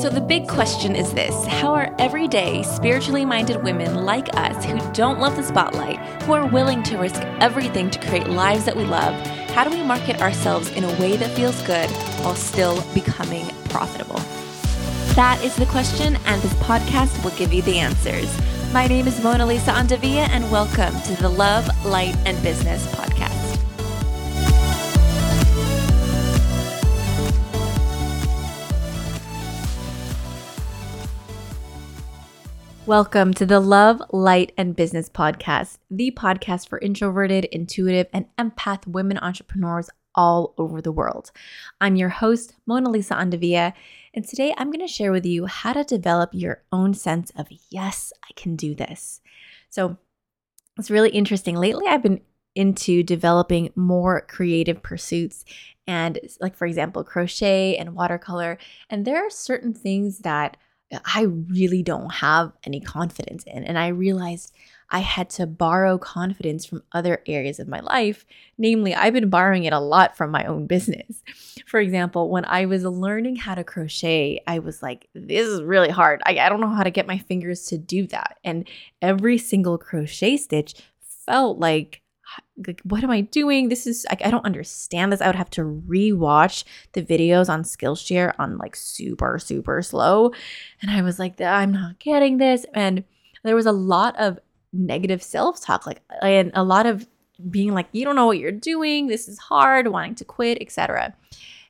So, the big question is this How are everyday, spiritually minded women like us who don't love the spotlight, who are willing to risk everything to create lives that we love, how do we market ourselves in a way that feels good while still becoming profitable? That is the question, and this podcast will give you the answers. My name is Mona Lisa Andavia, and welcome to the Love, Light, and Business podcast. Welcome to the Love, Light, and Business Podcast, the podcast for introverted, intuitive, and empath women entrepreneurs all over the world. I'm your host, Mona Lisa Andavia, and today I'm going to share with you how to develop your own sense of, yes, I can do this. So it's really interesting. Lately, I've been into developing more creative pursuits and, like, for example, crochet and watercolor. And there are certain things that I really don't have any confidence in. And I realized I had to borrow confidence from other areas of my life. Namely, I've been borrowing it a lot from my own business. For example, when I was learning how to crochet, I was like, this is really hard. I, I don't know how to get my fingers to do that. And every single crochet stitch felt like like what am i doing? This is i don't understand this. I would have to rewatch the videos on skillshare on like super super slow. And i was like i'm not getting this. And there was a lot of negative self-talk like and a lot of being like you don't know what you're doing. This is hard. Wanting to quit etc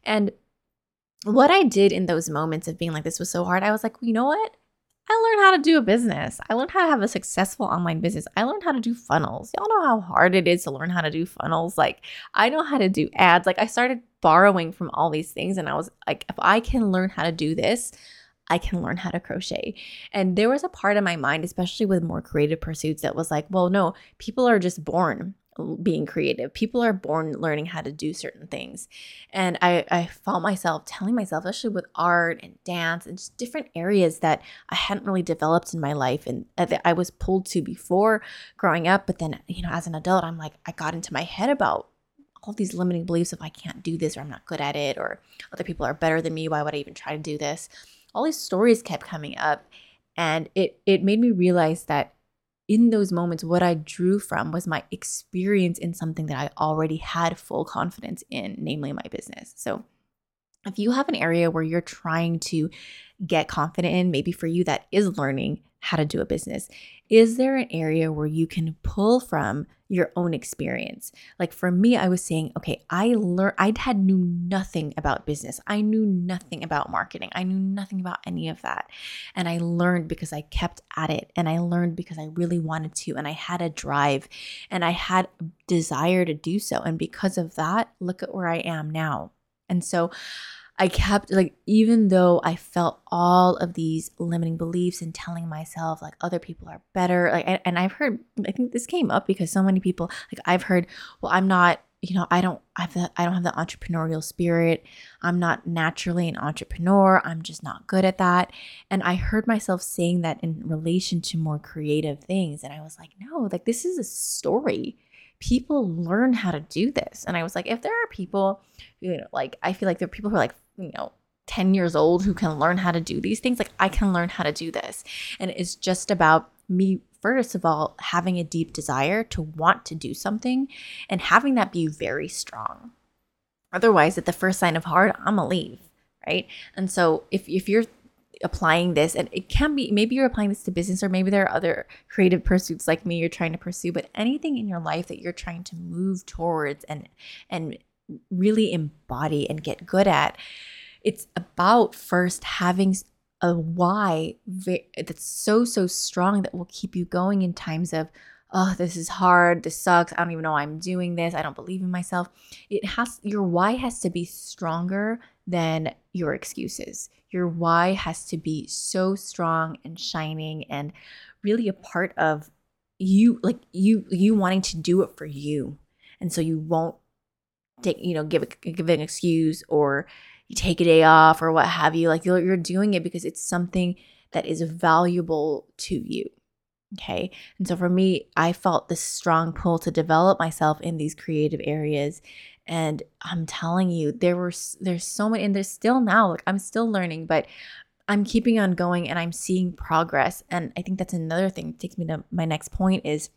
and what i did in those moments of being like this was so hard i was like you know what I learned how to do a business. I learned how to have a successful online business. I learned how to do funnels. Y'all know how hard it is to learn how to do funnels. Like, I know how to do ads. Like, I started borrowing from all these things, and I was like, if I can learn how to do this, I can learn how to crochet. And there was a part of my mind, especially with more creative pursuits, that was like, well, no, people are just born being creative. People are born learning how to do certain things. And I, I found myself telling myself, especially with art and dance and just different areas that I hadn't really developed in my life and uh, that I was pulled to before growing up. But then, you know, as an adult, I'm like, I got into my head about all these limiting beliefs of I can't do this or I'm not good at it or other people are better than me. Why would I even try to do this? All these stories kept coming up. And it it made me realize that in those moments, what I drew from was my experience in something that I already had full confidence in, namely my business. So, if you have an area where you're trying to get confident in, maybe for you that is learning how to do a business, is there an area where you can pull from your own experience. Like for me, I was saying, okay, I learned, I had knew nothing about business. I knew nothing about marketing. I knew nothing about any of that. And I learned because I kept at it and I learned because I really wanted to. And I had a drive and I had a desire to do so. And because of that, look at where I am now. And so, I kept like, even though I felt all of these limiting beliefs and telling myself like other people are better, like, and I've heard, I think this came up because so many people, like, I've heard, well, I'm not, you know, I don't, I have the, I don't have the entrepreneurial spirit. I'm not naturally an entrepreneur. I'm just not good at that. And I heard myself saying that in relation to more creative things. And I was like, no, like, this is a story people learn how to do this. And I was like, if there are people, you know, like I feel like there are people who are like you know 10 years old who can learn how to do these things like i can learn how to do this. And it's just about me first of all having a deep desire to want to do something and having that be very strong. Otherwise at the first sign of hard i'm gonna leave right? And so if, if you're applying this and it can be maybe you're applying this to business or maybe there are other creative pursuits like me you're trying to pursue but anything in your life that you're trying to move towards and and really embody and get good at. It's about first having a why that's so, so strong that will keep you going in times of, oh, this is hard. This sucks. I don't even know why I'm doing this. I don't believe in myself. It has, your why has to be stronger than your excuses. Your why has to be so strong and shining and really a part of you like you you wanting to do it for you. And so you won't take you know give a, give an excuse or you take a day off or what have you. Like you're, you're doing it because it's something that is valuable to you okay? And so for me i felt this strong pull to develop myself in these creative areas and i'm telling you there were there's so many and there's still now like i'm still learning but I'm keeping on going and I'm seeing progress. And I think that's another thing that takes me to my next point is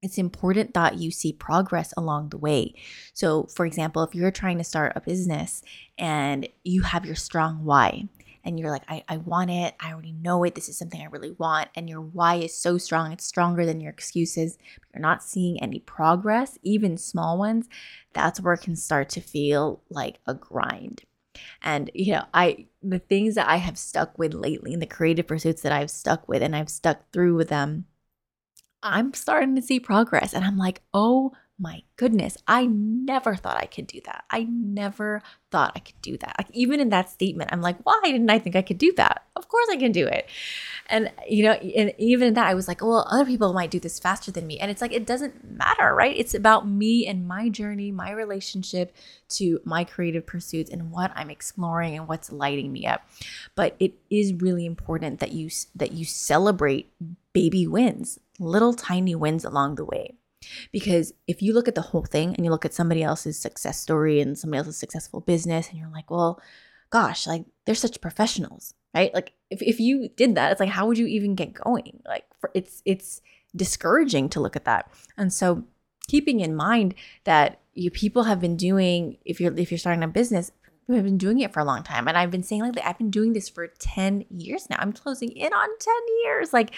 it's important that you see progress along the way. So, for example, if you're trying to start a business and you have your strong why, and you're like, I, I want it, I already know it, this is something I really want, and your why is so strong, it's stronger than your excuses, But you're not seeing any progress, even small ones, that's where it can start to feel like a grind. And you know, I the things that I have stuck with lately, and the creative pursuits that I've stuck with and I've stuck through with them, I'm starting to see progress. And I'm like, oh my goodness, I never thought I could do that. I never thought I could do that. Like even in that statement, I'm like, why didn't I think I could do that? Of course I can do it. And you know, and even in that, I was like, well, other people might do this faster than me. And it's like it doesn't matter, right? It's about me and my journey, my relationship to my creative pursuits and what I'm exploring and what's lighting me up. But it is really important that you that you celebrate baby wins, little tiny wins along the way. Because if you look at the whole thing and you look at somebody else's success story and somebody else's successful business, and you're like, well, gosh, like they're such professionals, right? Like if, if you did that, it's like, how would you even get going? Like for, it's, it's discouraging to look at that. And so keeping in mind that you people have been doing, if you're, if you're starting a business, have been doing it for a long time. And I've been saying like I've been doing this for 10 years now. I'm closing in on 10 years. Like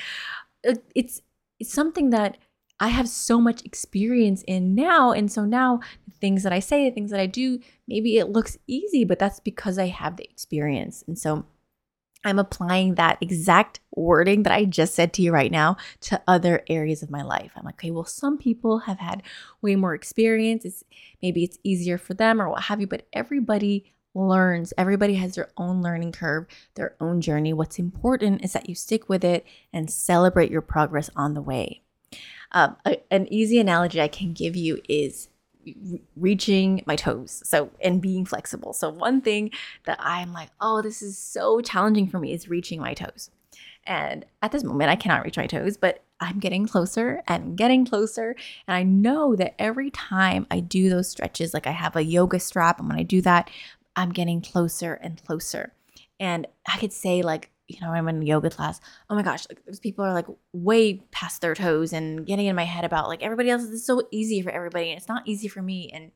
uh, it's, it's something that I have so much experience in now. And so now the things that I say, the things that I do, maybe it looks easy, but that's because I have the experience. And so I'm applying that exact wording that I just said to you right now to other areas of my life. I'm like, okay, well, some people have had way more experience. It's maybe it's easier for them or what have you, but everybody learns. Everybody has their own learning curve, their own journey. What's important is that you stick with it and celebrate your progress on the way. Um, a, an easy analogy I can give you is reaching my toes so and being flexible. So one thing that i'm like oh this is so challenging for me is reaching my toes. And at this moment i cannot reach my toes but i'm getting closer and getting closer. And i know that every time i do those stretches like i have a yoga strap and when i do that i'm getting closer and closer. And i could say like you know, I'm in yoga class. Oh my gosh, like those people are like way past their toes and getting in my head about like everybody else is so easy for everybody and it's not easy for me. And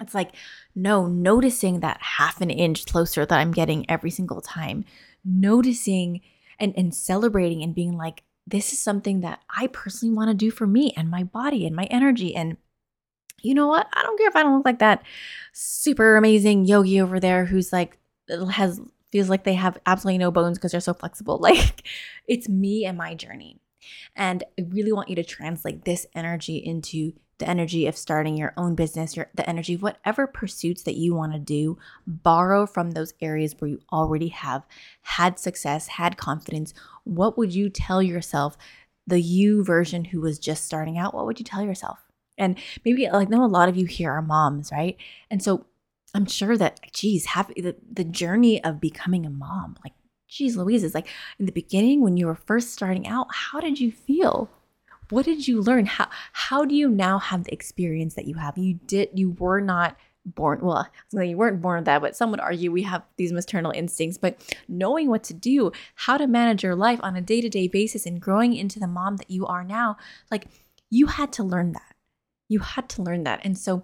it's like, no, noticing that half an inch closer that I'm getting every single time, noticing and, and celebrating and being like, this is something that I personally want to do for me and my body and my energy. And you know what? I don't care if I don't look like that super amazing yogi over there who's like has feels like they have absolutely no bones because they're so flexible. Like it's me and my journey. And I really want you to translate this energy into the energy of starting your own business, your the energy of whatever pursuits that you want to do, borrow from those areas where you already have had success, had confidence. What would you tell yourself, the you version who was just starting out? What would you tell yourself? And maybe like know a lot of you here are moms, right? And so I'm sure that, geez, have the, the journey of becoming a mom, like, geez, Louise, is like in the beginning when you were first starting out, how did you feel? What did you learn? How how do you now have the experience that you have? You did you were not born well you weren't born with that but some would argue we have these maternal instincts but knowing what to do how to manage your life on a day-to-day basis and growing into the mom that you are now like you had to learn that you had to learn that and so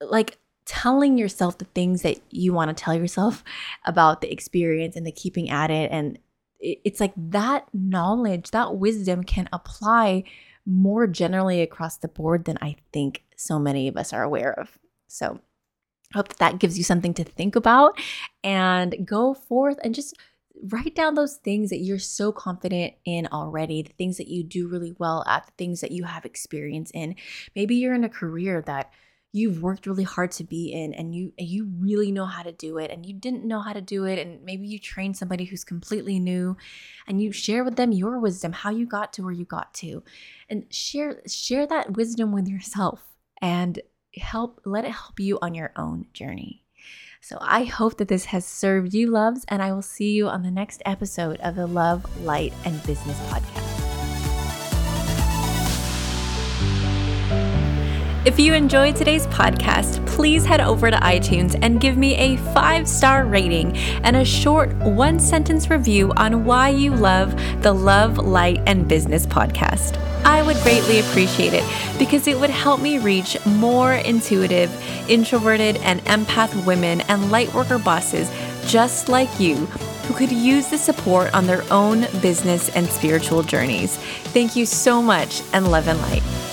like telling yourself the things that you want to tell yourself about the experience and the keeping at it and it's like that knowledge that wisdom can apply more generally across the board than i think so many of us are aware of so I hope that that gives you something to think about and go forth and just write down those things that you're so confident in already, the things that you do really well at, the things that you have experience in. Maybe you're in a career that you've worked really hard to be in and you you really know how to do it and you didn't know how to do it and maybe you train somebody who's completely new and you share with them your wisdom how you got to where you got to and share share that wisdom with yourself and help let it help you on your own journey. So I hope that this has served you loves and I will see you on the next episode of the Love Light and Business podcast If you enjoyed today's podcast, please head over to iTunes and give me a five star rating and a short one sentence review on why you love the Love, Light, and Business podcast. I would greatly appreciate it because it would help me reach more intuitive, introverted, and empath women and lightworker bosses just like you who could use the support on their own business and spiritual journeys. Thank you so much and love and light.